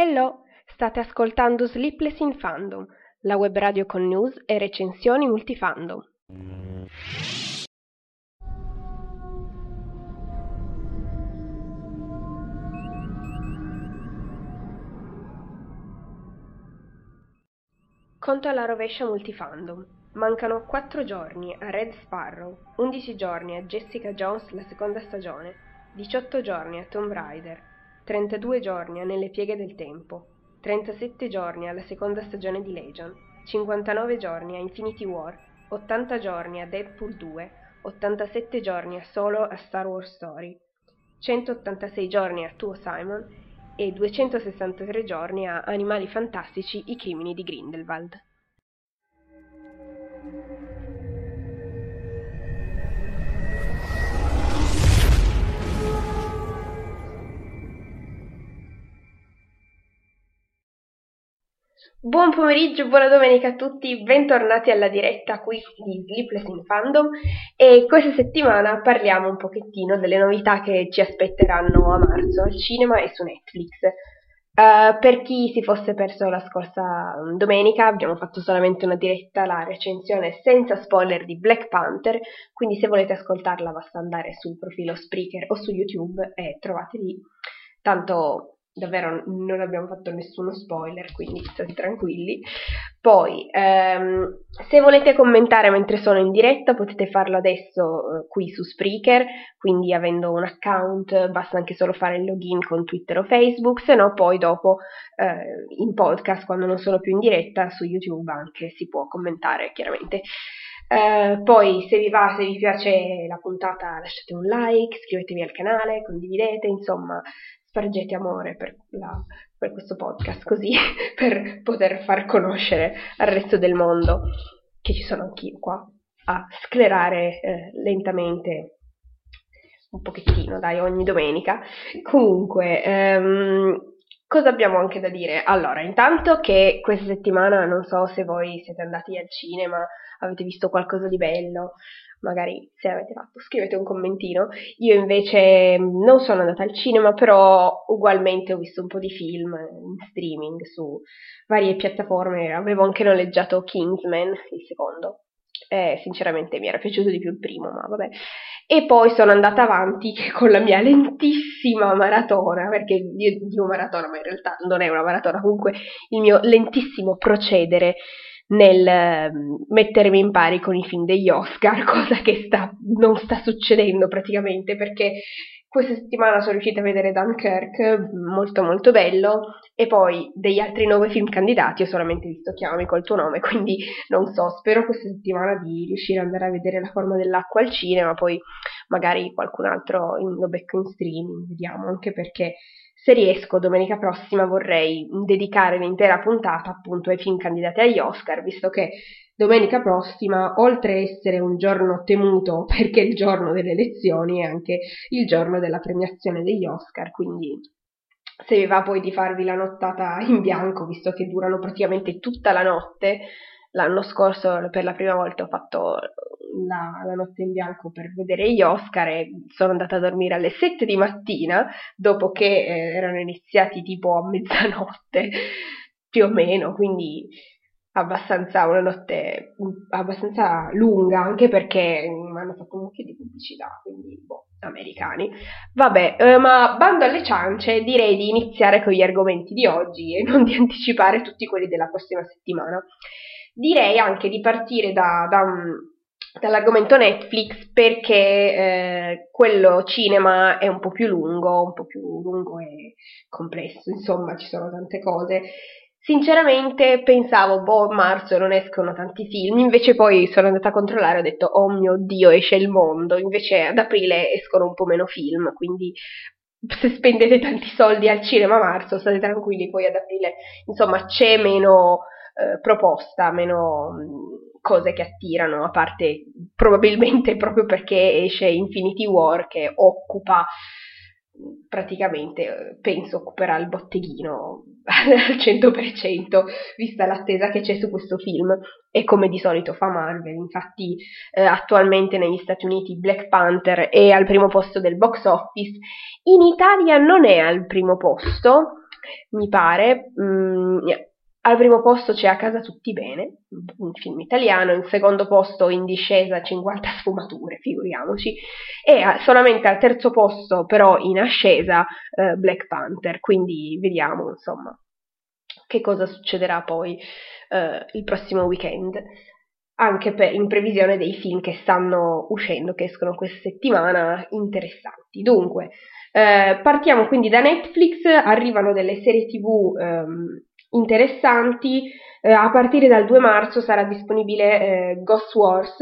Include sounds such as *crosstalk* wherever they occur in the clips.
Hello, state ascoltando Sleepless in Fandom, la web radio con news e recensioni multifandom. Conto alla rovescia multifandom. Mancano 4 giorni a Red Sparrow, 11 giorni a Jessica Jones la seconda stagione, 18 giorni a Tomb Raider, 32 giorni a Nelle pieghe del tempo, 37 giorni alla seconda stagione di Legion, 59 giorni a Infinity War, 80 giorni a Deadpool 2, 87 giorni a Solo a Star Wars Story, 186 giorni a Tuo Simon e 263 giorni a Animali fantastici i crimini di Grindelwald. Buon pomeriggio, buona domenica a tutti, bentornati alla diretta qui di Sleepless in Fandom e questa settimana parliamo un pochettino delle novità che ci aspetteranno a marzo al cinema e su Netflix. Uh, per chi si fosse perso la scorsa domenica abbiamo fatto solamente una diretta, la recensione senza spoiler di Black Panther, quindi se volete ascoltarla basta andare sul profilo Spreaker o su YouTube e trovate lì. Tanto davvero non abbiamo fatto nessuno spoiler, quindi state tranquilli. Poi, ehm, se volete commentare mentre sono in diretta, potete farlo adesso eh, qui su Spreaker, quindi avendo un account basta anche solo fare il login con Twitter o Facebook, se no poi dopo eh, in podcast, quando non sono più in diretta, su YouTube anche si può commentare chiaramente. Uh, poi se vi va, se vi piace la puntata lasciate un like, iscrivetevi al canale, condividete, insomma spargete amore per, la, per questo podcast, così *laughs* per poter far conoscere al resto del mondo che ci sono anch'io qua a sclerare eh, lentamente un pochettino, dai, ogni domenica. Comunque, ehm, cosa abbiamo anche da dire? Allora, intanto che questa settimana non so se voi siete andati al cinema, avete visto qualcosa di bello, magari se l'avete fatto scrivete un commentino. Io invece mm, non sono andata al cinema, però ugualmente ho visto un po' di film in streaming su varie piattaforme, avevo anche noleggiato Kingsman, il secondo. Eh, sinceramente mi era piaciuto di più il primo, ma vabbè. E poi sono andata avanti *laughs* con la mia lentissima maratona, perché io dico maratona, ma in realtà non è una maratona, comunque il mio lentissimo procedere nel ehm, mettermi in pari con i film degli Oscar, *laughs* cosa che sta, non sta succedendo praticamente perché questa settimana sono riuscita a vedere Dunkirk, molto molto bello, e poi degli altri nove film candidati ho solamente visto Chiamami col tuo nome, *laughs* quindi non so, spero questa settimana di riuscire ad andare a vedere La forma dell'acqua al cinema, poi magari qualcun altro in, lo becco in streaming, vediamo, anche perché se riesco, domenica prossima vorrei dedicare l'intera puntata appunto ai film candidati agli Oscar, visto che domenica prossima, oltre a essere un giorno temuto *laughs* perché è il giorno delle elezioni, è anche il giorno della premiazione degli Oscar, quindi se vi va poi di farvi la nottata in bianco, visto che durano praticamente tutta la notte, l'anno scorso per la prima volta ho fatto la, la, notte in bianco per vedere gli Oscar e sono andata a dormire alle 7 di mattina dopo che eh, erano iniziati tipo a mezzanotte *laughs* più o meno, quindi abbastanza una notte abbastanza lunga anche perché mi hanno fatto un mucchio di pubblicità, quindi boh, americani. Vabbè, eh, ma bando alle ciance, direi di iniziare con gli argomenti di oggi e non di anticipare tutti quelli della prossima settimana. Direi anche di partire da, da dall'argomento Netflix perché eh, quello cinema è un po' più lungo, un po' più lungo e complesso, insomma ci sono tante cose. Sinceramente pensavo, boh, a marzo non escono tanti film, invece poi sono andata a controllare e ho detto, oh mio Dio, esce il mondo, invece ad aprile escono un po' meno film, quindi se spendete tanti soldi al cinema a marzo state tranquilli, poi ad aprile insomma c'è meno eh, proposta, meno cose che attirano, a parte probabilmente *laughs* proprio perché esce Infinity War che occupa praticamente penso occuperà il botteghino al 100% vista l'attesa che c'è su questo film e come di solito fa Marvel infatti eh, attualmente negli Stati Uniti Black Panther è al primo posto del box office in Italia non è al primo posto mi pare. Mm, al primo posto c'è A casa tutti bene, un film italiano, in secondo posto in discesa 50 sfumature, figuriamoci, e solamente al terzo posto però in ascesa eh, Black Panther, quindi vediamo insomma che cosa succederà poi eh, il prossimo weekend, anche per, in previsione dei film che stanno uscendo, che escono questa settimana, interessanti. Dunque, eh, partiamo quindi da Netflix, arrivano delle serie tv ehm, interessanti, eh, a partire dal 2 marzo sarà disponibile eh, Ghost Wars,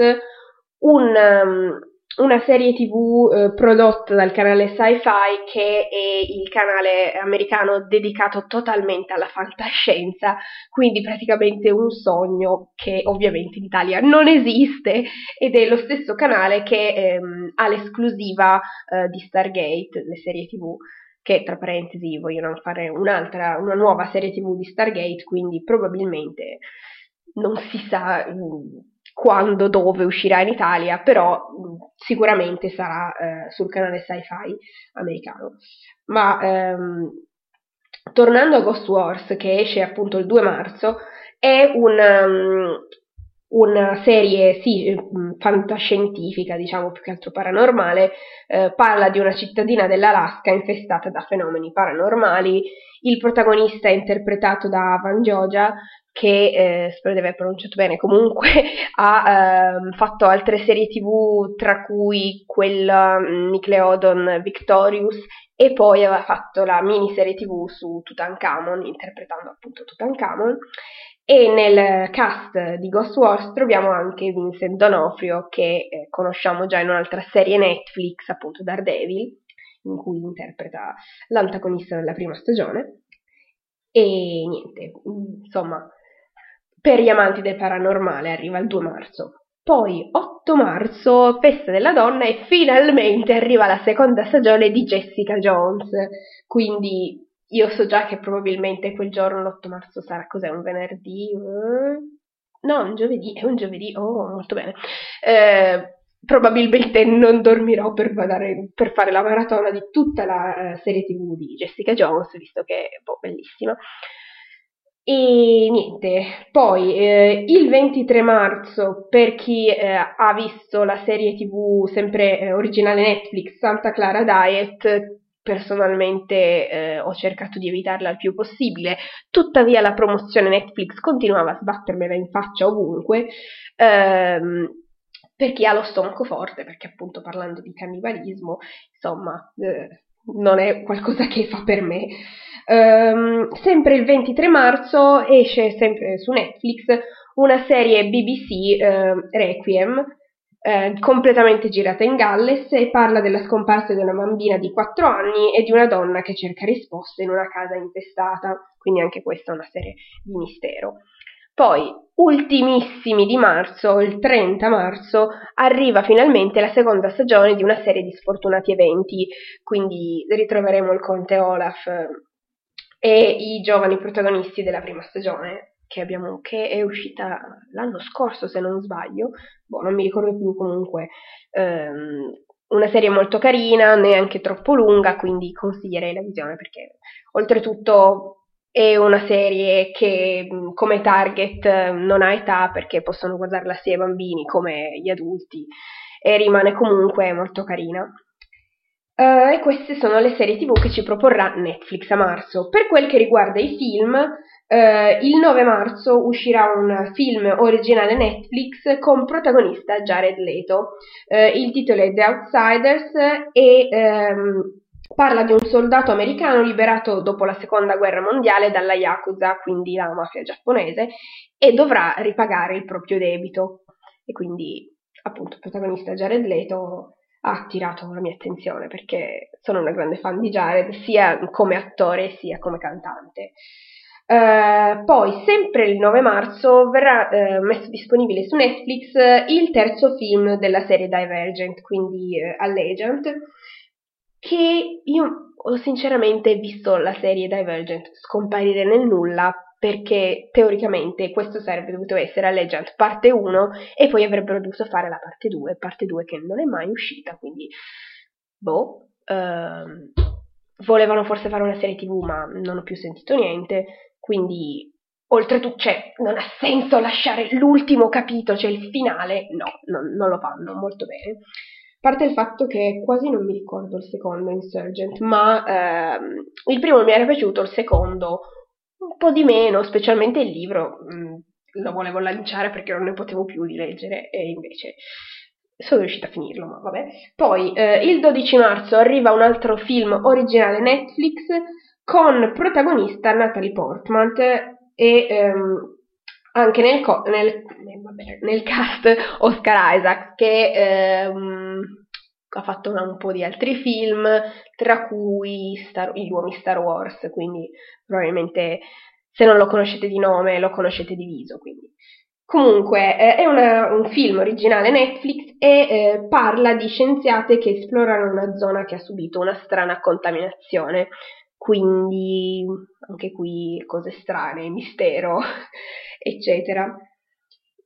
un... Um, una serie tv eh, prodotta dal canale Sci-Fi che è il canale americano dedicato totalmente alla fantascienza, quindi praticamente un sogno che ovviamente in Italia non esiste ed è lo stesso canale che ehm, ha l'esclusiva eh, di Stargate, le serie tv che tra parentesi vogliono fare un'altra, una nuova serie tv di Stargate, quindi probabilmente non si sa mm, quando, dove uscirà in Italia, però sicuramente sarà eh, sul canale sci-fi americano. Ma ehm, tornando a Ghost Wars, che esce appunto il 2 marzo, è un, um, una serie, sì, fantascientifica, diciamo più che altro paranormale, eh, parla di una cittadina dell'Alaska infestata da fenomeni paranormali. Il protagonista è interpretato da Van Joja, che eh, spero di aver pronunciato bene, comunque *laughs* ha eh, fatto altre serie tv, tra cui quella mm, Nickelodeon Victorious, e poi aveva fatto la miniserie tv su Tutankhamon, interpretando appunto Tutankhamon. E nel cast di Ghost Wars troviamo anche Vincent Donofrio, che eh, conosciamo già in un'altra serie Netflix, appunto Daredevil, in cui interpreta l'antagonista della prima stagione. E niente, insomma, per gli amanti del paranormale arriva il 2 marzo. Poi 8 marzo, festa della donna e finalmente arriva la seconda stagione di Jessica Jones. Quindi io so già che probabilmente quel giorno, l'8 marzo, sarà cos'è? Un venerdì? No, un giovedì, è un giovedì, oh, molto bene. Eh, probabilmente non dormirò per, vadare, per, fare la maratona di tutta la uh, serie tv di Jessica Jones, visto che è boh, bellissima. E niente, poi eh, il 23 marzo, per chi eh, ha visto la serie tv sempre eh, originale Netflix, Santa Clara Diet, personalmente eh, ho cercato di evitarla il più possibile, tuttavia la promozione Netflix continuava a sbattermela in faccia ovunque. Ehm, per chi ha lo stomaco forte, perché appunto parlando di cannibalismo, insomma, eh, non è qualcosa che fa per me. Um, sempre il 23 marzo esce sempre su Netflix una serie BBC eh, Requiem eh, completamente girata in Galles e parla della scomparsa di una bambina di 4 anni e di una donna che cerca risposte in una casa infestata, quindi anche questa è una serie di mistero. Poi, ultimissimi di marzo, il 30 marzo, arriva finalmente la seconda stagione di una serie di sfortunati eventi, quindi ritroveremo il conte Olaf e i giovani protagonisti della prima stagione, che, abbiamo, che è uscita l'anno scorso se non sbaglio, boh, non mi ricordo più comunque, ehm, una serie molto carina, neanche troppo lunga, quindi consiglierei la visione perché oltretutto è una serie che come target non ha età perché possono guardarla sia i bambini come gli adulti e rimane comunque molto carina. Uh, e queste sono le serie tv che ci proporrà Netflix a marzo. Per quel che riguarda i film, uh, il 9 marzo uscirà un film originale Netflix con protagonista Jared Leto. Uh, il titolo è The Outsiders e um, parla di un soldato americano liberato dopo la seconda guerra mondiale dalla Yakuza, quindi la mafia giapponese, e dovrà ripagare il proprio debito. E quindi, appunto, il protagonista Jared Leto ha attirato la mia attenzione perché sono una grande fan di Jared sia come attore sia come cantante. Uh, poi, sempre il 9 marzo, verrà uh, messo disponibile su Netflix uh, il terzo film della serie Divergent, quindi Allegiant, che io ho sinceramente visto la serie Divergent scomparire nel nulla perché teoricamente questo sarebbe dovuto essere Legend parte 1 e poi avrebbero dovuto fare la parte 2, parte 2 che non è mai uscita, quindi boh. Um, volevano forse fare una serie tv ma non ho più sentito niente, quindi oltretutto, cioè, non ha senso lasciare l'ultimo capitolo, cioè il finale, no, non, non lo fanno molto bene. A parte il fatto che quasi non mi ricordo il secondo Insurgent, ma ehm, il primo mi era piaciuto, il secondo un po' di meno, specialmente il libro, mh, mm, lo volevo lanciare perché non ne potevo più di leggere e invece sono riuscita a finirlo, ma vabbè. Poi eh, il 12 marzo arriva un altro film originale Netflix con protagonista Natalie Portman e ehm, anche nel, co- nel, eh, vabbè, nel, cast Oscar Isaac che ehm, ha fatto un, po' di altri film, tra cui Star, gli uomini Star Wars, quindi probabilmente se non lo conoscete di nome lo conoscete di viso. Quindi. Comunque eh, è una, un film originale Netflix e eh, parla di scienziate che esplorano una zona che ha subito una strana contaminazione quindi anche qui cose strane, mistero, *laughs* eccetera.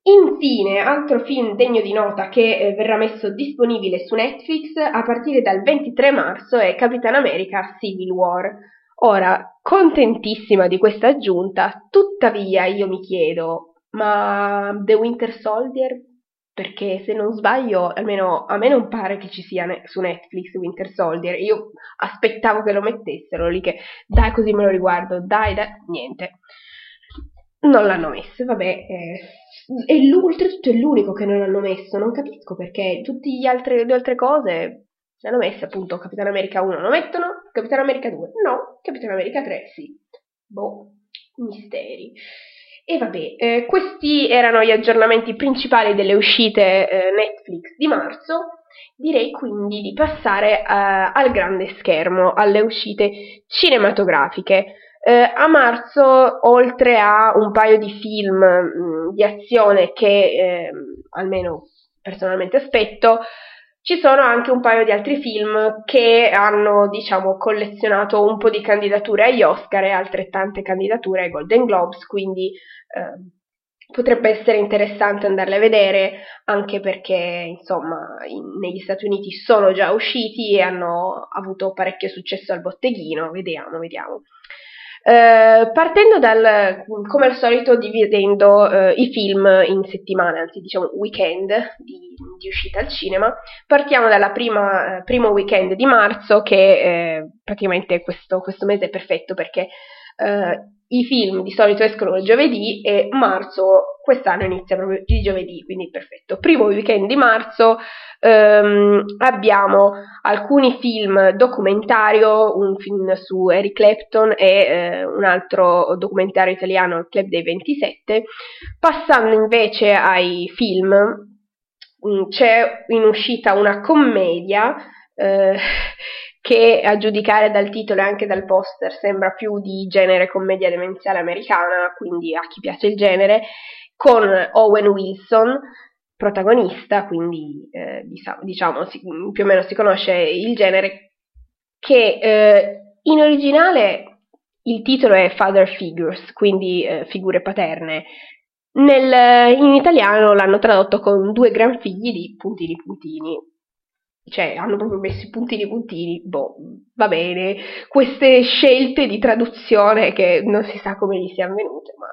Infine, altro film degno di nota che eh, verrà messo disponibile su Netflix a partire dal 23 marzo è Capitan America Civil War. Ora, contentissima di questa aggiunta, tuttavia io mi chiedo, ma The Winter Soldier perché se non sbaglio, almeno a me non pare che ci sia ne- su Netflix Winter Soldier. Io aspettavo che lo mettessero lì, che dai così me lo riguardo, dai, dai, niente. Non l'hanno messo, vabbè. Eh, e oltretutto è l'unico che non l'hanno messo, non capisco perché tutte le altre cose l'hanno messe appunto Capitan America 1 lo mettono, Capitan America 2 no, Capitan America 3 sì. Boh, misteri. E vabbè, eh, questi erano gli aggiornamenti principali delle uscite eh, Netflix di marzo. Direi quindi di passare eh, al grande schermo, alle uscite cinematografiche. Eh, a marzo, oltre a un paio di film mh, mm, di azione che ehm, almeno personalmente aspetto, ci sono anche un paio di altri film che hanno, diciamo, collezionato un po' di candidature agli Oscar e altrettante candidature ai Golden Globes, quindi eh, potrebbe essere interessante andarle a vedere, anche perché, insomma, in, negli Stati Uniti sono già usciti e hanno avuto parecchio successo al botteghino. Vediamo, vediamo. Eh, partendo dal, come al solito, dividendo eh, i film in settimane, anzi diciamo weekend di, di uscita al cinema, partiamo dal eh, primo weekend di marzo, che eh, praticamente questo, questo, mese è perfetto perché eh, i film di solito escono il giovedì e marzo quest'anno inizia proprio di giovedì, quindi perfetto. Primo weekend di marzo ehm, abbiamo alcuni film documentario, un film su Eric Clapton e eh, un altro documentario italiano, il Club dei 27. Passando invece ai film, mm, c'è in uscita una commedia eh, che a giudicare dal titolo e anche dal poster sembra più di genere commedia demenziale americana, quindi a chi piace il genere, con Owen Wilson protagonista, quindi eh, diciamo si, più o meno si conosce il genere, che eh, in originale il titolo è Father Figures, quindi eh, figure paterne. Nel, in italiano l'hanno tradotto con due gran figli di puntini puntini, cioè hanno proprio messo i puntini puntini, boh, va bene, queste scelte di traduzione che non si sa come gli siano venute, ma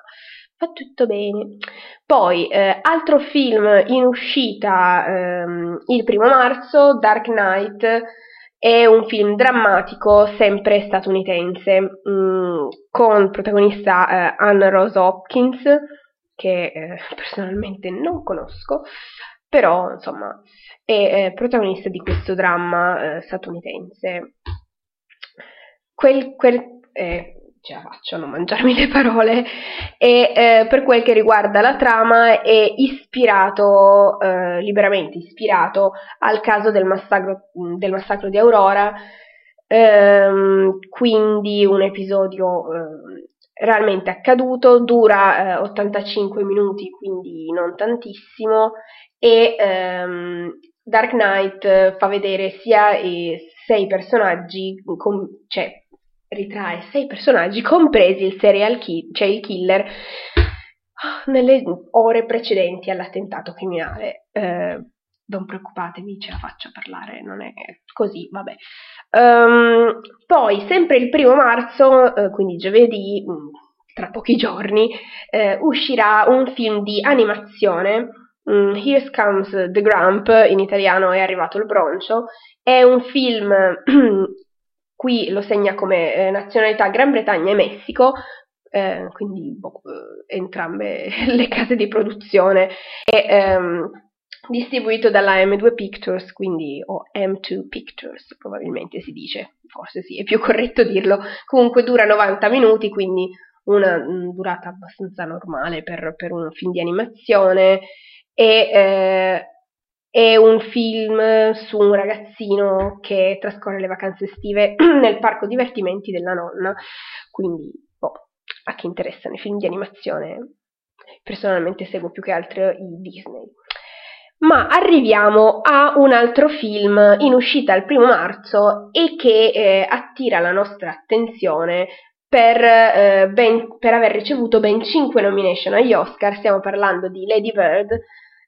va tutto bene. Poi, eh, altro film in uscita ehm, il primo marzo, Dark Knight, è un film drammatico sempre statunitense, mh, mm, con protagonista eh, Anna Rose Hopkins, che eh, personalmente non conosco, però insomma è eh, protagonista di questo dramma eh, statunitense. Quel, quel, eh, ce la faccio a non mangiarmi le parole, e eh, per quel che riguarda la trama è ispirato, eh, liberamente ispirato al caso del massacro, del massacro di Aurora, ehm, quindi un episodio eh, realmente accaduto, dura 85 minuti, quindi non tantissimo, e ehm, Dark Knight fa vedere sia i sei personaggi, com- cioè ritrae sei personaggi, compresi il serial killer, cioè il killer, nelle ore precedenti all'attentato criminale. Eh, non preoccupatevi, ce la faccio parlare, non è così, vabbè. Um, poi, sempre il primo marzo, eh, quindi giovedì, mm, tra pochi giorni, eh, uscirà un film di animazione, um, Here Comes the Grump, in italiano è arrivato il broncio, è un film, *clears throat* qui lo segna come eh, nazionalità Gran Bretagna e Messico, eh, quindi boh, eh, entrambe *laughs* le case di produzione, e ehm, distribuito dalla M2 Pictures, quindi o M2 Pictures probabilmente si dice, forse sì, è più corretto dirlo, comunque dura 90 minuti, quindi una durata abbastanza normale per, per un film di animazione e eh, è un film su un ragazzino che trascorre le vacanze estive *clears throat* nel parco divertimenti della nonna, quindi boh, a chi interessano i film di animazione personalmente seguo più che altro i Disney. Ma arriviamo a un altro film in uscita il primo marzo e che eh, attira la nostra attenzione per, eh, ben, per, aver ricevuto ben 5 nomination agli Oscar. Stiamo parlando di Lady Bird,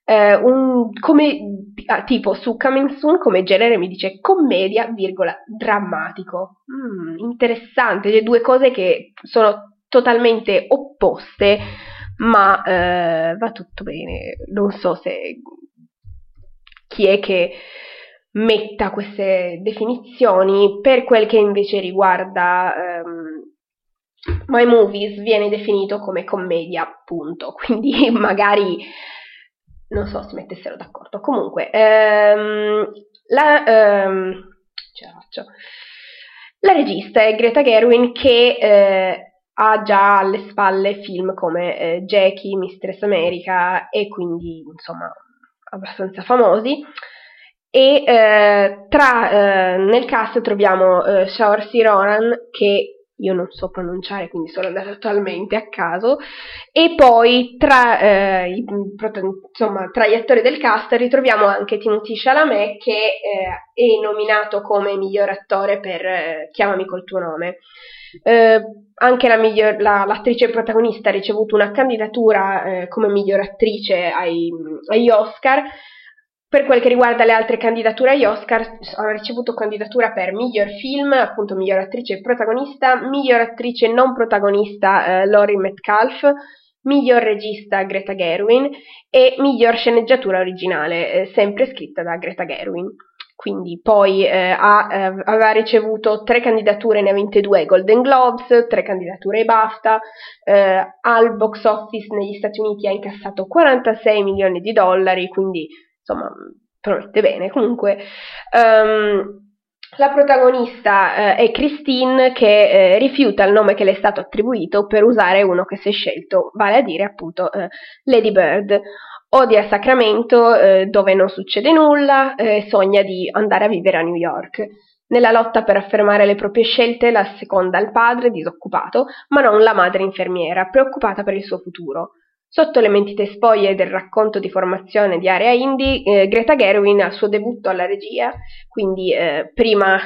eh, un, come, ah, tipo su Coming Soon come genere mi dice commedia, virgola, drammatico. Mm, interessante, le due cose che sono totalmente opposte, ma eh, va tutto bene. Non so se chi è che metta queste definizioni. Per quel che invece riguarda um, My Movies viene definito come commedia, punto. *laughs* Quindi magari non so se mettessero d'accordo. Comunque, um, la, ce la. La regista è Greta Gerwin che eh, ha già alle spalle film come eh, Jackie, Mistress America e quindi insomma abbastanza famosi. E eh, tra, eh, nel cast troviamo eh, Saoirse Ronan, che io non so pronunciare, quindi sono andata totalmente a caso, e poi tra, eh, i, insomma, tra gli attori del cast ritroviamo anche Timothy Chalamet, che eh, è nominato come miglior attore per eh, Chiamami col tuo nome. Eh, anche la miglior, la, l'attrice protagonista ha ricevuto una candidatura eh, come miglior attrice ai, agli Oscar. Per quel che riguarda le altre candidature agli Oscar, ha ricevuto candidatura per miglior film, appunto miglior attrice protagonista, miglior attrice non protagonista eh, Laurie Metcalf, miglior regista Greta Gerwin e miglior sceneggiatura originale, eh, sempre scritta da Greta Gerwin. Quindi poi eh, ha, eh, aveva ricevuto tre candidature, ne ha vinte due Golden Globes, tre candidature ai BAFTA, eh, al box office negli Stati Uniti ha incassato 46 milioni di dollari, quindi insomma promette bene. Comunque um, la protagonista eh, è Christine che eh, rifiuta il nome che le è stato attribuito per usare uno che si è scelto, vale a dire appunto eh, Lady Bird odia Sacramento eh, dove non succede nulla e eh, sogna di andare a vivere a New York. Nella lotta per affermare le proprie scelte la seconda il padre, disoccupato, ma non la madre infermiera, preoccupata per il suo futuro. Sotto le mentite spoglie del racconto di formazione di area indie, eh, Greta Gerwin il suo debutto alla regia, quindi eh, prima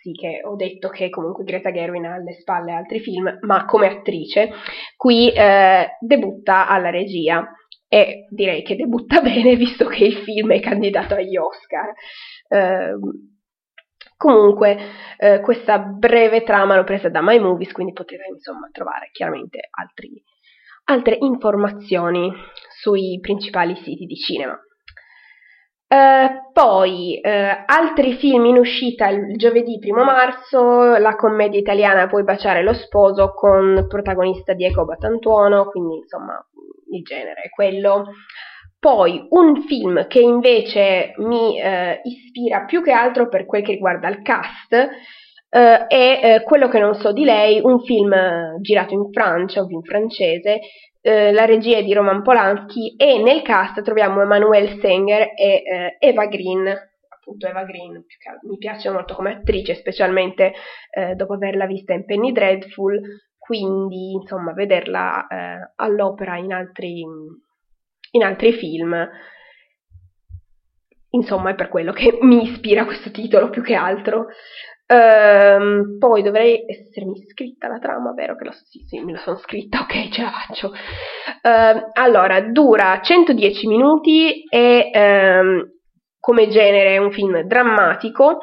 sì che ho detto che comunque Greta Gerwin ha alle spalle altri film, ma come attrice qui eh, debutta alla regia e direi che debutta *laughs* bene visto che il film è candidato agli Oscar. Eh, comunque, eh, questa breve trama l'ho presa da My Movies, quindi potete insomma trovare chiaramente altri, altre informazioni sui principali siti di cinema. Uh, poi uh, altri film in uscita il giovedì 1 marzo, la commedia italiana Puoi baciare lo sposo con protagonista Diego Batantuono, quindi insomma il genere è quello. Poi un film che invece mi uh, ispira più che altro per quel che riguarda il cast è Quello che non so di lei, un film girato in Francia, un film francese, eh, la regia è di Roman Polanski e nel cast troviamo Emanuele Senger e eh, Eva Green, appunto Eva Green, mi piace molto come attrice, specialmente eh, dopo averla vista in Penny Dreadful, quindi insomma vederla eh, all'opera in altri, in altri film, insomma è per quello che mi ispira questo titolo più che altro. Ehm, poi dovrei essermi scritta la trama, vero che so, sì, sì, me la sono scritta, ok, ce la faccio. Ehm, allora, dura 110 minuti e ehm, come genere è un film drammatico.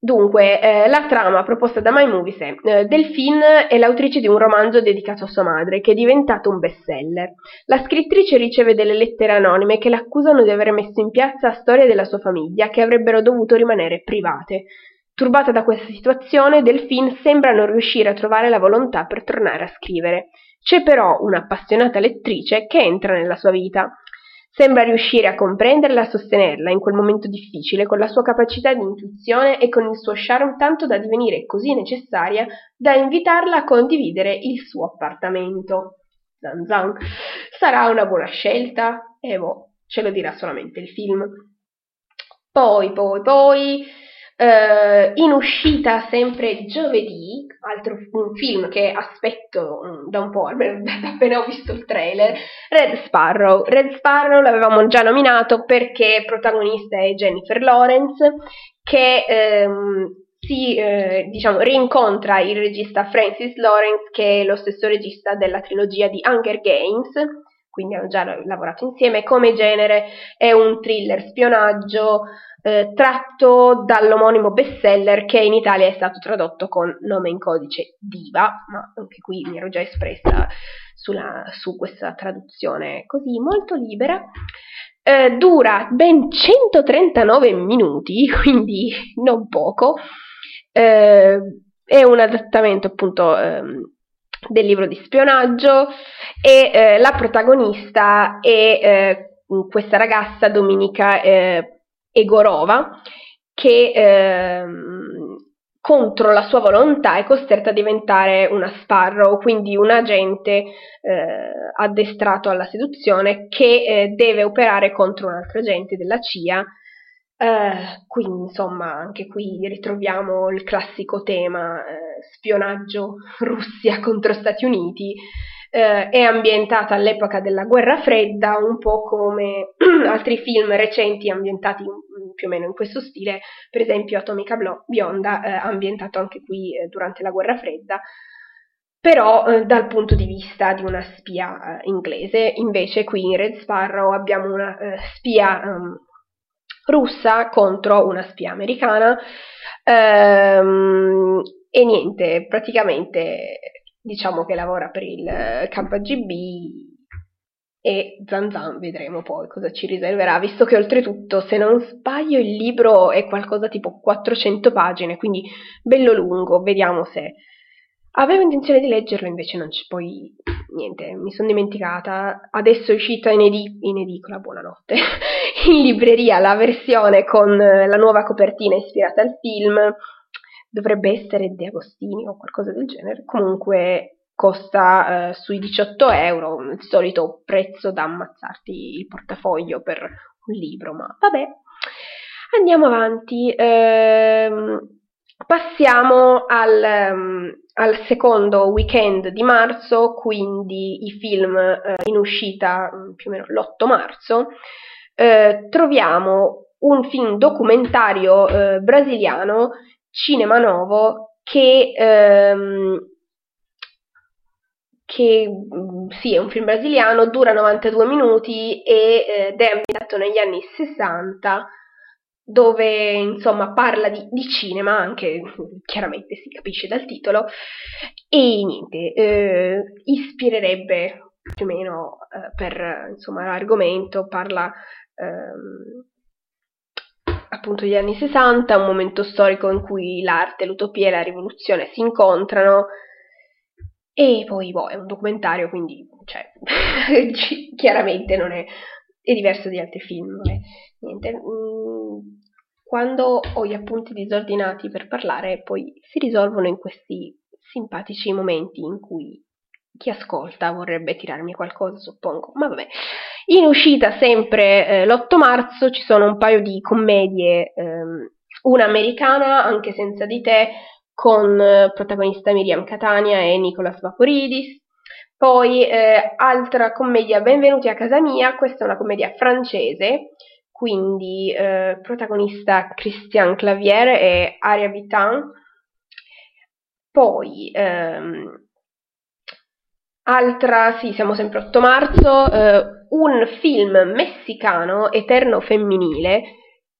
Dunque, eh, la trama proposta da My Movies è eh, Delphine è l'autrice di un romanzo dedicato a sua madre, che è diventato un bestseller. La scrittrice riceve delle lettere anonime che l'accusano di aver messo in piazza storie della sua famiglia che avrebbero dovuto rimanere private. Turbata da questa situazione, Delphine sembra non riuscire a trovare la volontà per tornare a scrivere. C'è però un'appassionata lettrice che entra nella sua vita. Sembra riuscire a comprenderla e a sostenerla in quel momento difficile con la sua capacità di intuizione e con il suo charme tanto da divenire così necessaria da invitarla a condividere il suo appartamento. Zan zan. Sarà una buona scelta? E boh, ce lo dirà solamente il film. Poi, poi, poi Uh, in uscita sempre giovedì, altro un film che aspetto um, da un po', almeno *laughs* appena ho visto il trailer, Red Sparrow. Red Sparrow l'avevamo già nominato perché protagonista è Jennifer Lawrence, che um, si eh, diciamo, rincontra il regista Francis Lawrence, che è lo stesso regista della trilogia di Hunger Games, quindi hanno già lavorato insieme. Come genere è un thriller spionaggio eh, tratto dall'omonimo bestseller che in Italia è stato tradotto con nome in codice Diva, ma anche qui mi ero già espressa sulla, su questa traduzione così molto libera. Eh, dura ben 139 minuti, *laughs* quindi non poco. Eh, è un adattamento appunto ehm, del libro di spionaggio e eh, la protagonista è eh, questa ragazza Dominica eh, Egorova che ehm, contro la sua volontà è costretta a diventare una Sparrow, quindi un agente eh, addestrato alla seduzione che eh, deve operare contro un altro agente della CIA. Eh, quindi insomma anche qui ritroviamo il classico tema eh, spionaggio *laughs* Russia contro Stati Uniti eh, è ambientata all'epoca della guerra fredda, un po' come *clears throat* altri film recenti ambientati più o meno in questo stile, per esempio Atomica Bionda, eh, ambientato anche qui eh, durante la guerra fredda, però eh, dal punto di vista di una spia eh, inglese. Invece qui in Red Sparrow abbiamo una eh, spia um, russa contro una spia americana. Um, e niente, praticamente diciamo che lavora per il KGB e Zan Zan vedremo poi cosa ci riserverà, visto che oltretutto, se non sbaglio, il libro è qualcosa tipo 400 pagine, quindi bello lungo, vediamo se... Avevo intenzione di leggerlo, invece non c'è poi niente, mi sono dimenticata. Adesso è uscita in, edi- in edicola, buonanotte, *laughs* in libreria la versione con la nuova copertina ispirata al film dovrebbe essere De Agostini o qualcosa del genere, comunque costa eh, sui 18 euro, il solito prezzo da ammazzarti il portafoglio per un libro, ma vabbè. Andiamo avanti, ehm, passiamo al, um, al, secondo weekend di marzo, quindi i film eh, in uscita mm, più o meno l'8 marzo. Eh, troviamo un film documentario eh, brasiliano Cinema Novo che, ehm, che mm, sì, è un film brasiliano, dura 92 minuti ed è ambientato negli anni 60 dove insomma parla di, di, cinema, anche chiaramente si capisce dal titolo, e niente, eh, ispirerebbe più o meno eh, per insomma l'argomento, parla ehm, appunto gli anni 60, un momento storico in cui l'arte, l'utopia e la rivoluzione si incontrano e poi boh, è un documentario, quindi cioè, *laughs* chiaramente non è, è, diverso di altri film. Niente. Mm, quando ho gli appunti disordinati per parlare, poi si risolvono in questi simpatici momenti in cui chi ascolta vorrebbe tirarmi qualcosa, suppongo, ma vabbè. In uscita sempre eh, l'8 marzo ci sono un paio di commedie, ehm, una americana, anche senza di te, con eh, protagonista Miriam Catania e Nicolas Vaporidis. Poi eh, altra commedia, Benvenuti a casa mia, questa è una commedia francese, quindi eh, protagonista Christian Clavier e Aria Vitan. Poi ehm, altra, sì, siamo sempre 8 marzo, eh, un film messicano, Eterno Femminile,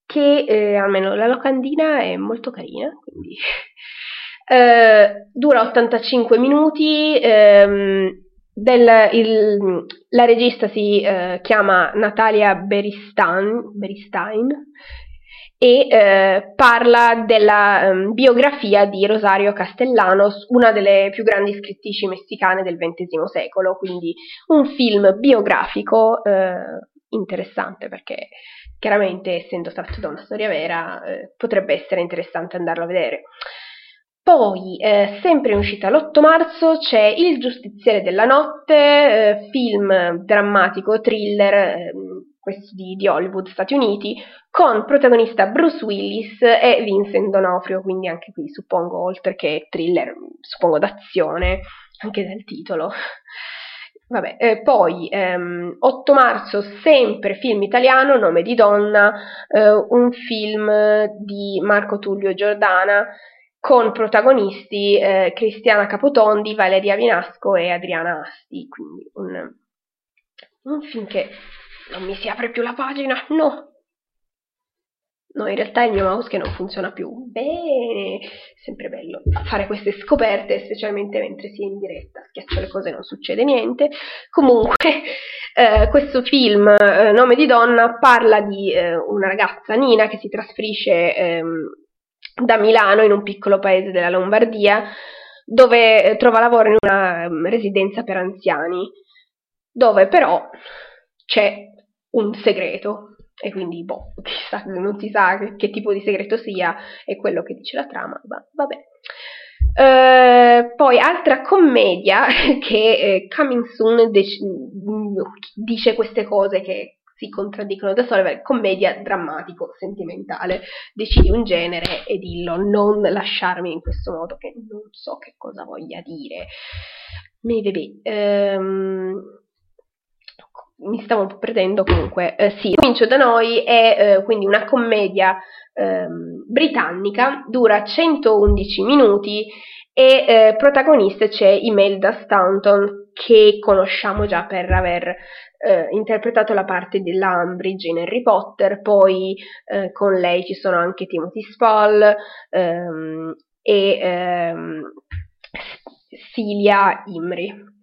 che eh, almeno la locandina è molto carina, quindi *laughs* eh, dura 85 minuti. Ehm, del, il, la regista si eh, chiama Natalia Beristain, Beristain e eh, parla della um, biografia di Rosario Castellanos, una delle più grandi scrittrici messicane del XX secolo, quindi un film biografico eh, interessante perché chiaramente essendo tratto da una storia vera eh, potrebbe essere interessante andarlo a vedere. Poi, eh, sempre in uscita l'8 marzo, c'è Il giustiziere della notte, eh, film drammatico, thriller, eh, questo di, di, Hollywood, Stati Uniti, con protagonista Bruce Willis e Vincent D'Onofrio, quindi anche qui suppongo, oltre che thriller, suppongo d'azione, anche dal titolo. Vabbè, eh, poi ehm, 8 marzo, sempre film italiano, Nome di donna, eh, un film di Marco Tullio Giordana, con protagonisti eh, Cristiana Capotondi, Valeria Vinasco e Adriana Asti, quindi un, un film che non mi si apre più la pagina, no. No, in realtà il mio mouse che non funziona più. Bene, sempre bello fare queste scoperte, specialmente mentre si è in diretta. Schiaccio le cose non succede niente. Comunque, *laughs* eh, questo film, eh, Nome di donna, parla di eh, una ragazza, Nina, che si trasferisce ehm, da Milano in un piccolo paese della Lombardia dove eh, trova lavoro in una um, residenza per anziani, dove però c'è un segreto e quindi boh, chissà, non si sa che, che, tipo di segreto sia e quello che dice la trama, ma vabbè. Uh, poi altra commedia *laughs* che eh, Coming Soon dec- dice queste cose che si contraddicono da sole, commedia drammatico, sentimentale, decidi un genere e dillo, non lasciarmi in questo modo che non so che cosa voglia dire. Mi bebe, ehm, mi stavo un po' perdendo comunque, eh, sì, Comincio da noi è eh, quindi una commedia ehm, britannica, dura 111 minuti e eh, protagonista c'è Imelda Stanton che conosciamo già per aver eh, interpretato la parte della Umbridge in Harry Potter, poi eh, con lei ci sono anche Timothy Spall ehm, e ehm, Celia Imri.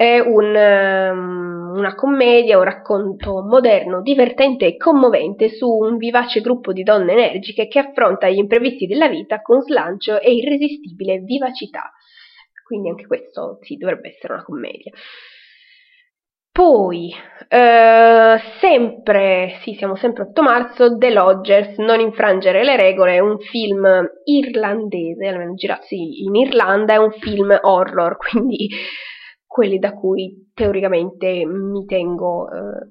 È un, um, una commedia, un racconto moderno, divertente e commovente su un vivace gruppo di donne energiche che affronta gli imprevisti della vita con slancio e irresistibile vivacità. Quindi anche questo sì, dovrebbe essere una commedia. Poi, eh, sempre, sì, siamo sempre 8 marzo, The Lodgers, Non infrangere le regole, un film irlandese, almeno girato in Irlanda, è un film horror, *laughs* quindi quelli da cui teoricamente mi tengo eh,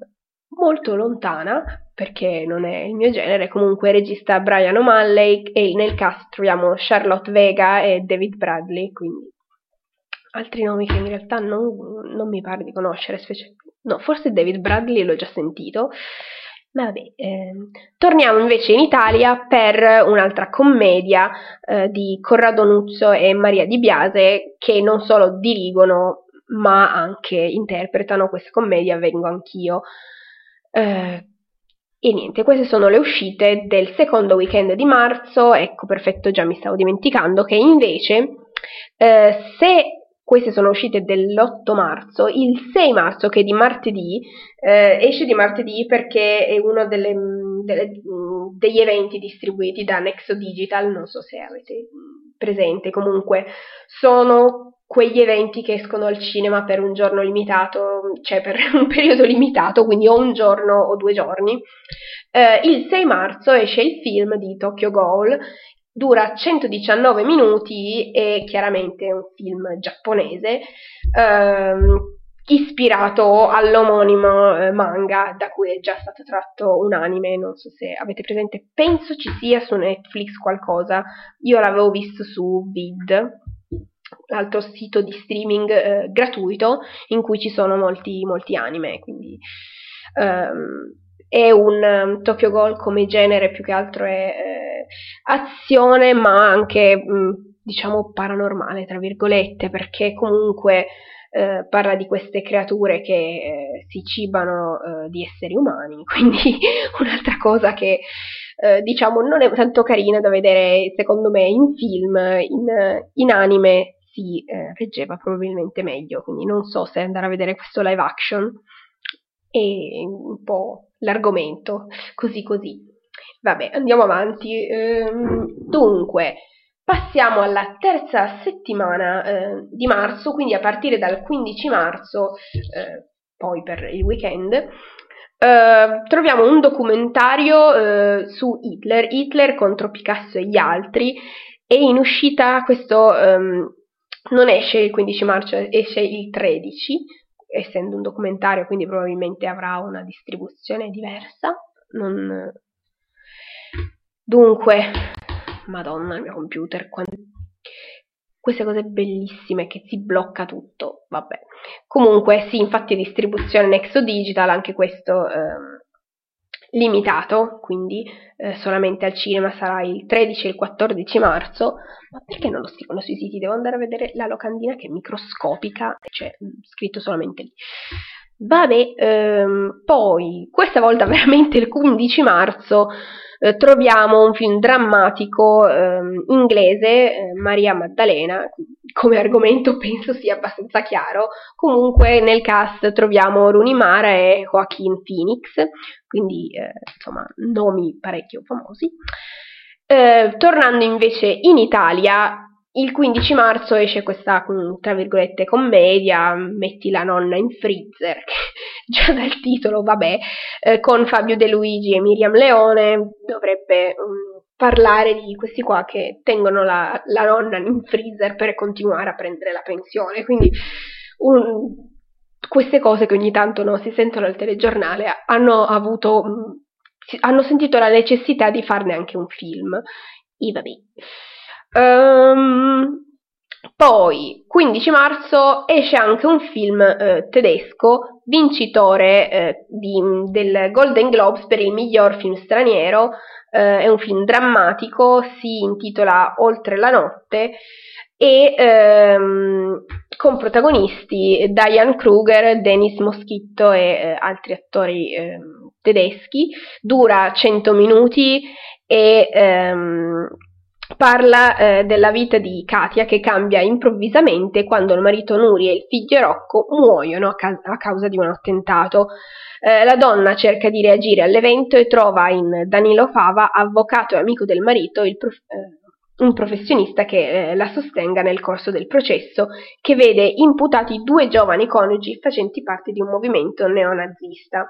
molto lontana, perché non è il mio genere, comunque regista Brian O'Malley e nel cast troviamo Charlotte Vega e David Bradley, quindi altri nomi che in realtà non, non mi pare di conoscere, specie... no, forse David Bradley l'ho già sentito, ma vabbè, eh, torniamo invece in Italia per un'altra commedia eh, di Corrado Nuzzo e Maria Di Biase che non solo dirigono ma anche interpretano questa commedia Vengo anch'io. Eh, e niente, queste sono le uscite del secondo weekend di marzo, ecco perfetto, già mi stavo dimenticando che invece eh, se queste sono uscite dell'8 marzo, il 6 marzo che è di martedì, eh, esce di martedì perché è uno delle, delle, degli eventi distribuiti da Nexo Digital, non so se avete presente, comunque sono quegli eventi che escono al cinema per un giorno limitato, cioè per *laughs* un periodo limitato, quindi o un giorno o due giorni. Eh, il 6 marzo esce il film di Tokyo Ghoul dura 119 minuti e chiaramente è un film giapponese ehm, ispirato all'omonimo eh, manga da cui è già stato tratto un anime, non so se avete presente, penso ci sia su Netflix qualcosa, io l'avevo visto su Vid, l'altro sito di streaming eh, gratuito in cui ci sono molti, molti anime, quindi ehm, è un um, Tokyo Ghoul come genere più che altro è eh, azione ma anche mh, mm, diciamo paranormale tra virgolette perché comunque eh, parla di queste creature che eh, si cibano eh, di esseri umani, *laughs* quindi un'altra cosa che eh, diciamo non è tanto carina da vedere secondo me in film, in, in anime si eh, reggeva probabilmente meglio, quindi non so se andare a vedere questo live action e un po' l'argomento, così così. Vabbè, andiamo avanti. Ehm, dunque, passiamo alla terza settimana eh, di marzo, quindi a partire dal 15 marzo, eh, poi per il weekend, eh, troviamo un documentario eh, su Hitler, Hitler contro Picasso e gli altri, e in uscita questo ehm, non esce il 15 marzo, esce il 13, essendo un documentario, quindi probabilmente avrà una distribuzione diversa. Non... Dunque, madonna, il mio computer, quando... queste cose bellissime che si blocca tutto, vabbè. Comunque, sì, infatti distribuzione Nexo Digital, anche questo... Ehm limitato, quindi eh, solamente al cinema sarà il 13 e il 14 marzo, ma perché non lo scrivono sui siti? Devo andare a vedere la locandina che è microscopica, mm, scritto solamente lì. Vabbè, ehm, poi questa volta *laughs* veramente il 15 marzo eh, troviamo un film drammatico eh, inglese, eh, Maria Maddalena, come argomento *laughs* penso sia abbastanza chiaro. Comunque nel cast troviamo Rooney Mara e Joaquin Phoenix, quindi eh, insomma nomi parecchio famosi. Eh, tornando invece in Italia, il 15 marzo esce questa, tra virgolette, commedia, metti la nonna in freezer, *laughs* già dal titolo, vabbè, eh, con Fabio De Luigi e Miriam Leone, dovrebbe um, parlare di questi qua che tengono la, la, nonna in freezer per continuare a prendere la pensione, quindi un, queste cose che ogni tanto no, si sentono al telegiornale hanno avuto, um, hanno sentito la necessità di farne anche un film. E vabbè. Um, poi, 15 marzo, esce anche un film eh, tedesco, vincitore eh, di, del Golden Globes per il miglior film straniero. Eh, è un film drammatico, si intitola Oltre la notte e ehm, con protagonisti Diane Kruger, Dennis Moschitto e eh, altri attori ehm, tedeschi. Dura 100 minuti e ehm, parla eh, della vita di Katia che cambia improvvisamente quando il marito Nuri e il figlio Rocco muoiono a, ca- a causa di un attentato. Eh, la donna cerca di reagire all'evento e trova in Danilo Fava, avvocato e amico del marito, prof- eh, un professionista che eh, la sostenga nel corso del processo, che vede imputati due giovani coniugi facenti parte di un movimento neonazista.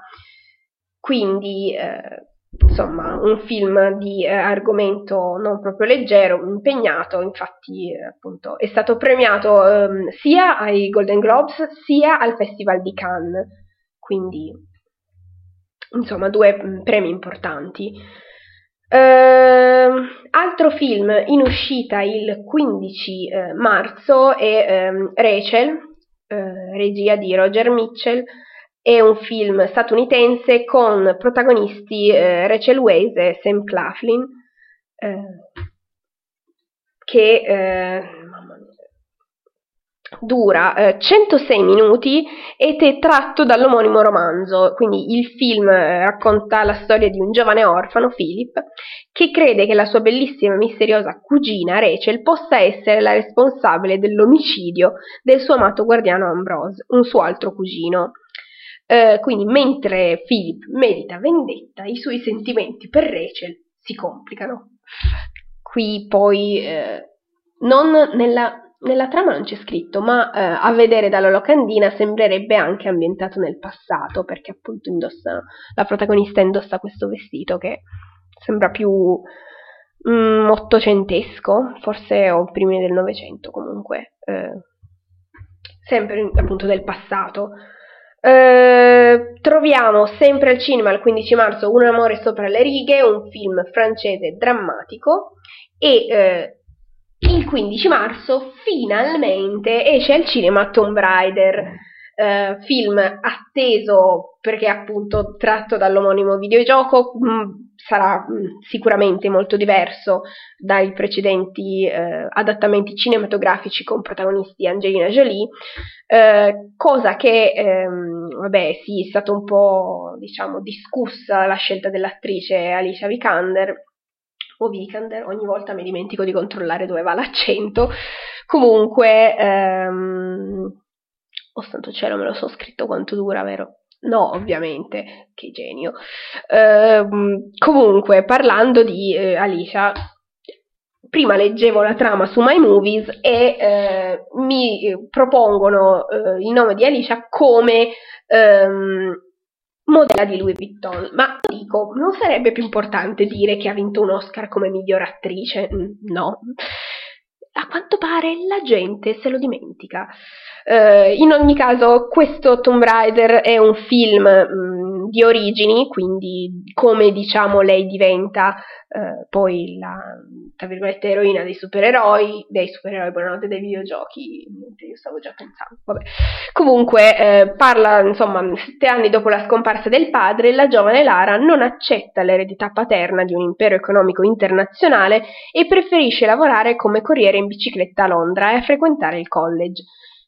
Quindi eh, insomma, un film di eh, argomento non proprio leggero, impegnato, infatti eh, appunto è stato premiato ehm, sia ai Golden Globes sia al Festival di Cannes, quindi insomma due mm, premi importanti. Uh, altro film in uscita il 15 uh, marzo è um, Rachel, uh, regia di Roger Mitchell, è un film statunitense con protagonisti eh, Rachel Weisz e Sam Claflin, eh, che eh, dura 106 eh, minuti ed è tratto dall'omonimo romanzo. Quindi il film racconta la storia di un giovane orfano, Philip, che crede che la sua bellissima e misteriosa cugina Rachel possa essere la responsabile dell'omicidio del suo amato guardiano Ambrose, un suo altro cugino. Eh, quindi mentre Philip medita vendetta, i suoi sentimenti per Rachel si complicano. Qui poi eh, non nella, nella, trama non c'è scritto, ma eh, a vedere dalla locandina sembrerebbe anche ambientato nel passato, perché appunto indossa, la protagonista indossa questo vestito che sembra più mm, ottocentesco, forse o primi del Novecento comunque, eh, sempre appunto del passato. Eh, troviamo sempre al cinema il 15 marzo Un amore sopra le righe, un film francese drammatico e eh, il 15 marzo finalmente esce al cinema Tomb Raider, eh, film atteso perché appunto tratto dall'omonimo videogioco, mh, mm, sarà mh, sicuramente molto diverso dai precedenti eh, adattamenti cinematografici con protagonisti Angelina Jolie, eh, cosa che, ehm, vabbè, sì, è stata un po', diciamo, discussa la scelta dell'attrice Alicia Vikander, o Vikander, ogni volta mi dimentico di controllare dove va l'accento, comunque, ehm, oh santo cielo, me lo so scritto quanto dura, vero? No, ovviamente, che genio. Uh, comunque, parlando di uh, Alicia, prima leggevo la trama su My Movies e uh, mi propongono eh, il nome di Alicia come um, modella di Louis Vuitton. Ma dico, non sarebbe più importante dire che ha vinto un Oscar come miglior attrice? Mm, no. A quanto pare la gente se lo dimentica. Uh, in ogni caso, questo Tomb Raider è un film mh, mm, di origini, quindi come diciamo lei diventa uh, poi la tra virgolette eroina dei supereroi, dei supereroi, buonanotte dei videogiochi, niente, io stavo già pensando, vabbè. Comunque eh, parla, insomma, sette anni dopo la scomparsa del padre, la giovane Lara non accetta l'eredità paterna di un impero economico internazionale e preferisce lavorare come corriere in bicicletta a Londra e a frequentare il college.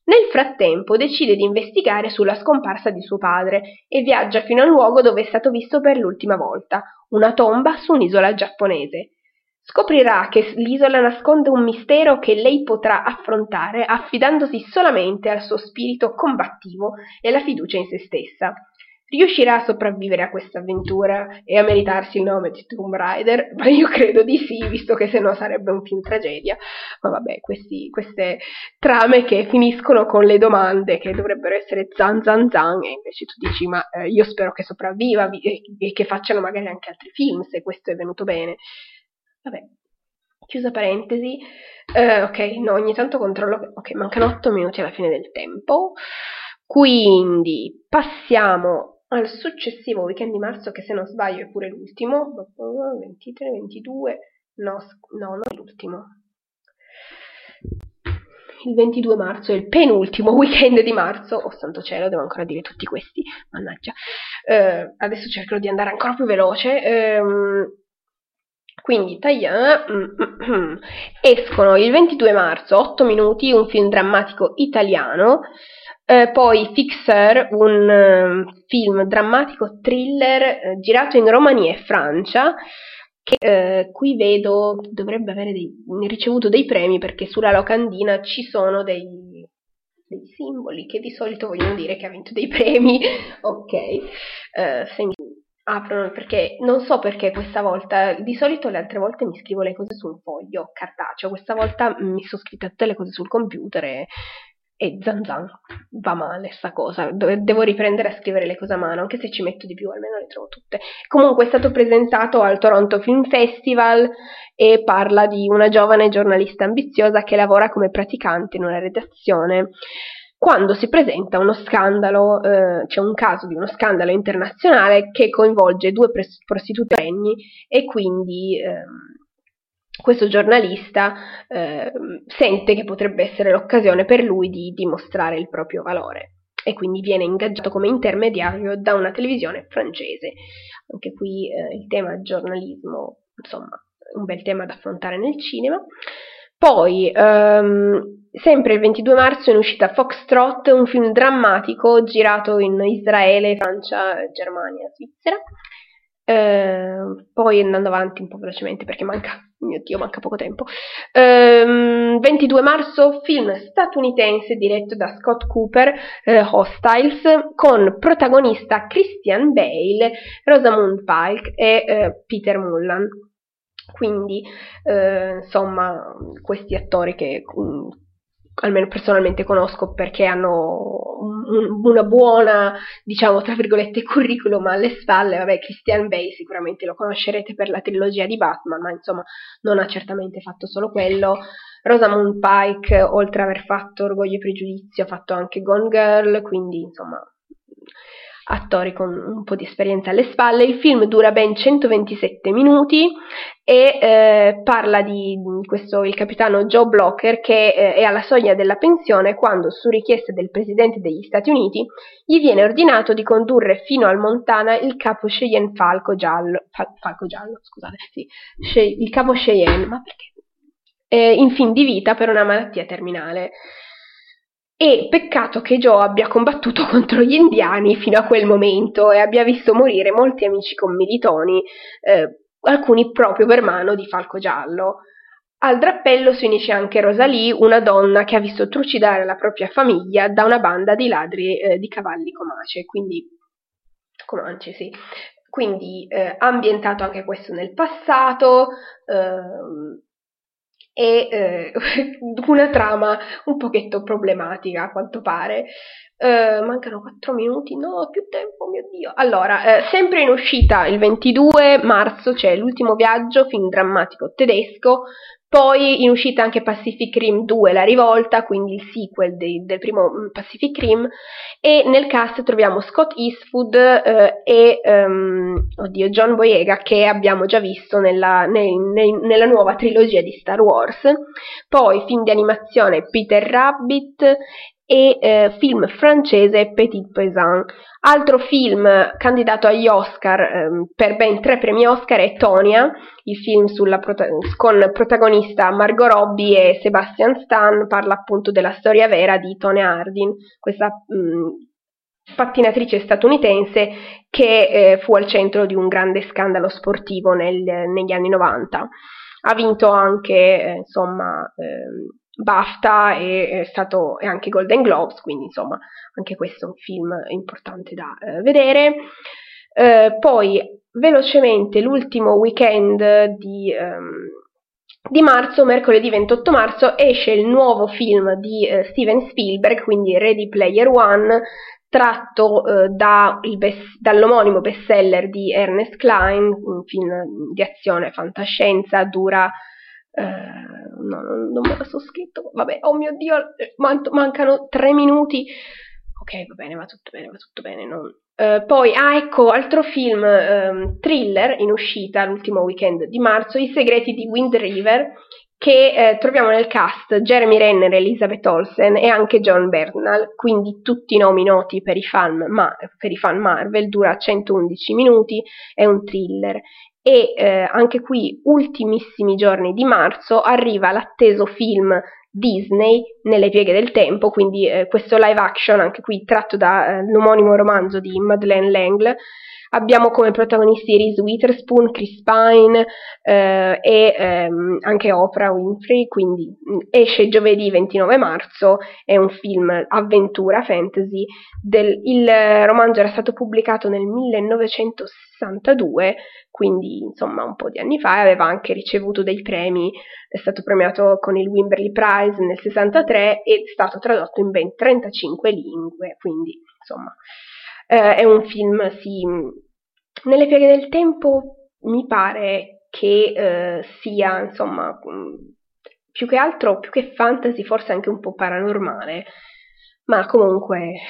Nel frattempo decide di investigare sulla scomparsa di suo padre e viaggia fino al luogo dove è stato visto per l'ultima volta, una tomba su un'isola giapponese. Scoprirà che l'isola nasconde un mistero che lei potrà affrontare affidandosi solamente al suo spirito combattivo e alla fiducia in se stessa. Riuscirà a sopravvivere a questa avventura e a meritarsi il nome di Tomb Raider? *laughs* Ma io credo di sì, visto che se no sarebbe un film tragedia. Ma vabbè, questi, queste trame che finiscono con le domande che dovrebbero essere zan zan zan e invece tu dici ma eh, io spero che sopravviva e, che facciano magari anche altri film se questo è venuto bene. Vabbè, chiusa parentesi. Uh, ok, no, ogni tanto controllo. Ok, mancano 8 minuti alla fine del tempo. Quindi passiamo al successivo weekend di marzo, che se non sbaglio è pure l'ultimo, 23, 22, no, no, non è l'ultimo. Il 22 marzo è il penultimo *laughs* weekend di marzo. Oh santo cielo, devo ancora dire tutti questi. Mannaggia. Uh, adesso cercherò di andare ancora più veloce. Um, quindi tagliamo. Mm, mm, mm. Escono il 22 marzo, 8 minuti, un film drammatico italiano eh, poi Fixer, un uh, film drammatico thriller eh, girato in Romania e Francia, che eh, qui vedo dovrebbe avere dei, ricevuto dei premi perché sulla locandina ci sono dei, dei, simboli che di solito vogliono dire che ha vinto dei premi. *laughs* ok, eh, se mi aprono perché non so perché questa volta, di solito le altre volte mi scrivo le cose su un foglio cartaceo, questa volta mi sono scritta tutte le cose sul computer e e zan zan, va male sta cosa, devo riprendere a scrivere le cose a mano, anche se ci metto di più, almeno le trovo tutte. Comunque è stato presentato al Toronto Film Festival e parla di una giovane giornalista ambiziosa che lavora come praticante in una redazione quando si presenta uno scandalo, eh, c'è un caso di uno scandalo internazionale che coinvolge due prostitute e quindi eh, questo giornalista eh, sente che potrebbe essere l'occasione per lui di dimostrare il proprio valore e quindi viene ingaggiato come intermediario da una televisione francese. Anche qui eh, il tema giornalismo, insomma, un bel tema da affrontare nel cinema. Poi, ehm, sempre il 22 marzo è in uscita Foxtrot, un film drammatico girato in Israele, Francia, Germania, Svizzera. Eh, poi andando avanti un po' velocemente perché manca, mio Dio, manca poco tempo. Eh, 22 marzo, film statunitense diretto da Scott Cooper, eh, Hostiles, con protagonista Christian Bale, Rosamund Pike e eh, Peter Mullan. Quindi, eh, insomma, questi attori che mm, almeno personalmente conosco perché hanno un, una buona, diciamo, tra virgolette, curriculum alle spalle. Vabbè, Christian Bale sicuramente lo conoscerete per la trilogia di Batman, ma insomma non ha certamente fatto solo quello. Rosamund Pike, oltre ad aver fatto Orgoglio e Pregiudizio, ha fatto anche Gone Girl, quindi insomma attori con un po' di esperienza alle spalle. Il film dura ben 127 minuti e eh, parla di questo, il capitano Joe Blocker che eh, è alla soglia della pensione quando, su richiesta del presidente degli Stati Uniti, gli viene ordinato di condurre fino al Montana il capo Cheyenne Falco Giallo, Fal- Falco Giallo, scusate, sì, Che- il capo Cheyenne, ma perché? Eh, in fin di vita per una malattia terminale. E peccato che Joe abbia combattuto *laughs* contro gli indiani fino a quel momento e abbia visto morire molti amici commilitoni, eh, alcuni proprio per mano di Falco Giallo. Al drappello si unisce anche Rosalie, una donna che ha visto trucidare la propria famiglia da una banda di ladri eh, di cavalli comace, quindi comanci, sì. Quindi eh, ambientato anche questo nel passato, eh, e eh, *laughs* una trama un pochetto problematica a quanto pare. Eh, mancano 4 minuti, no, più tempo, mio Dio. Allora, eh, sempre in uscita il 22 marzo c'è l'ultimo viaggio, film drammatico tedesco, poi in uscita anche Pacific Rim 2, La rivolta, quindi il sequel de- del primo mm, Pacific Rim, e nel cast troviamo Scott Eastwood eh, e um, oddio, John Boyega che abbiamo già visto nella, ne- ne- nella nuova trilogia di Star Wars. Poi film di animazione Peter Rabbit e eh, film francese Petit Paysan. Altro film candidato agli Oscar ehm, per ben tre premi Oscar è Tonia, il film prota- con protagonista Margot Robbie e Sebastian Stan, parla appunto della storia vera di Tonya Hardin, questa mh, mm, pattinatrice statunitense che eh, fu al centro di un grande scandalo sportivo nel, negli anni 90. Ha vinto anche, eh, insomma, eh, BAFTA e, è stato, e anche Golden Globes, quindi insomma anche questo è un film importante da eh, vedere. Eh, poi velocemente l'ultimo weekend di, um, di, marzo, mercoledì 28 marzo, esce il nuovo film di uh, Steven Spielberg, quindi Ready Player One, tratto uh, da best, dall'omonimo bestseller di Ernest Klein, un film di azione e fantascienza, dura eh, no, non me lo so scritto. Vabbè, oh mio dio, man- mancano tre minuti. Ok, va bene, va tutto bene, va tutto bene. Non... Uh, poi, ah, ecco, altro film um, thriller in uscita l'ultimo weekend di marzo, I segreti di Wind River, che eh, troviamo nel cast Jeremy Renner, Elizabeth Olsen e anche John Bernal, quindi tutti nomi noti per i fan, ma, per i fan Marvel, dura 111 minuti, è un thriller. E eh, anche qui ultimissimi giorni di marzo arriva l'atteso film Disney nelle pieghe del tempo, quindi eh, questo live action anche qui tratto dall'omonimo eh, romanzo di Madeleine L'Engle Abbiamo come protagonisti Reese Witherspoon, Chris Pine eh, e ehm, anche Oprah Winfrey, quindi esce giovedì 29 marzo, è un film avventura fantasy, del, il romanzo era stato pubblicato nel 1962, quindi insomma un po' di anni fa, e aveva anche ricevuto dei premi, è stato premiato con il Wimberley Prize nel 63 e è stato tradotto in ben 35 lingue, quindi insomma eh, è un film, sì, nelle pieghe del tempo mi pare che eh, sia, insomma, più che altro, più che fantasy, forse anche un po' paranormale, ma comunque,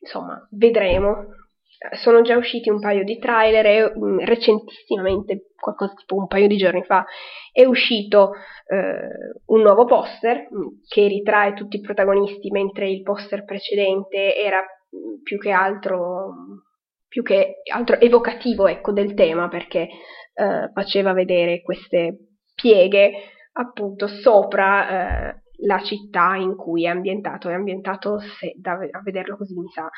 insomma, vedremo. Sono già usciti un paio di trailer e mm, recentissimamente, qualcosa tipo un paio di giorni fa, è uscito eh, un nuovo poster mm, che ritrae tutti i protagonisti, mentre il poster precedente era più che altro, più che altro evocativo ecco, del tema perché eh, faceva vedere queste pieghe appunto sopra eh, la città in cui è ambientato. È ambientato, se, da, a vederlo così mi sa,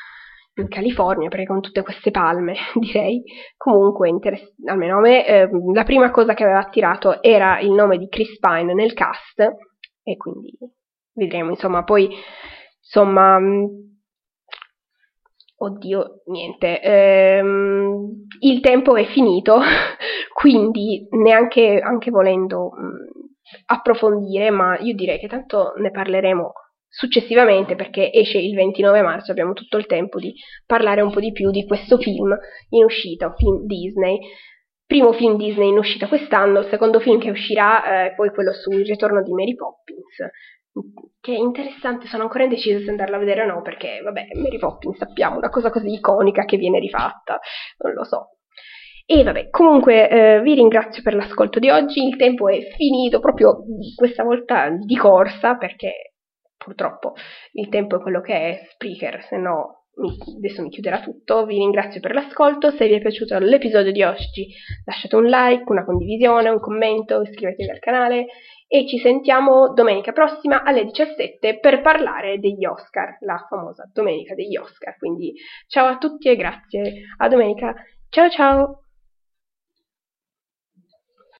California, perché con tutte queste palme, *laughs* direi. Comunque, interess- almeno a me, eh, la prima cosa che aveva attirato era il nome di Chris Pine nel cast, e quindi vedremo, insomma, poi, insomma, Oddio, niente, ehm, il tempo è finito, *laughs* quindi neanche anche volendo mh, mm, approfondire, ma io direi che tanto ne parleremo successivamente perché esce il 29 marzo, abbiamo tutto il tempo di parlare un po' di più di questo film in uscita, un film Disney. Primo film Disney in uscita quest'anno, secondo film che uscirà eh, poi quello sul ritorno di Mary Poppins che è interessante, sono ancora indeciso se andarla a vedere o no, perché vabbè, Mary Poppins sappiamo, una cosa così iconica che viene rifatta, non lo so. E vabbè, comunque eh, vi ringrazio per l'ascolto di oggi, il tempo è finito proprio questa volta di corsa, perché purtroppo il tempo è quello che è, Spreaker, se no adesso mi chiuderà tutto, vi ringrazio per l'ascolto, se vi è piaciuto l'episodio di oggi lasciate un like, una condivisione, un commento, iscrivetevi al canale e ci sentiamo domenica prossima alle 17 per parlare degli Oscar, la famosa domenica degli Oscar. Quindi ciao a tutti e grazie, a domenica, ciao ciao!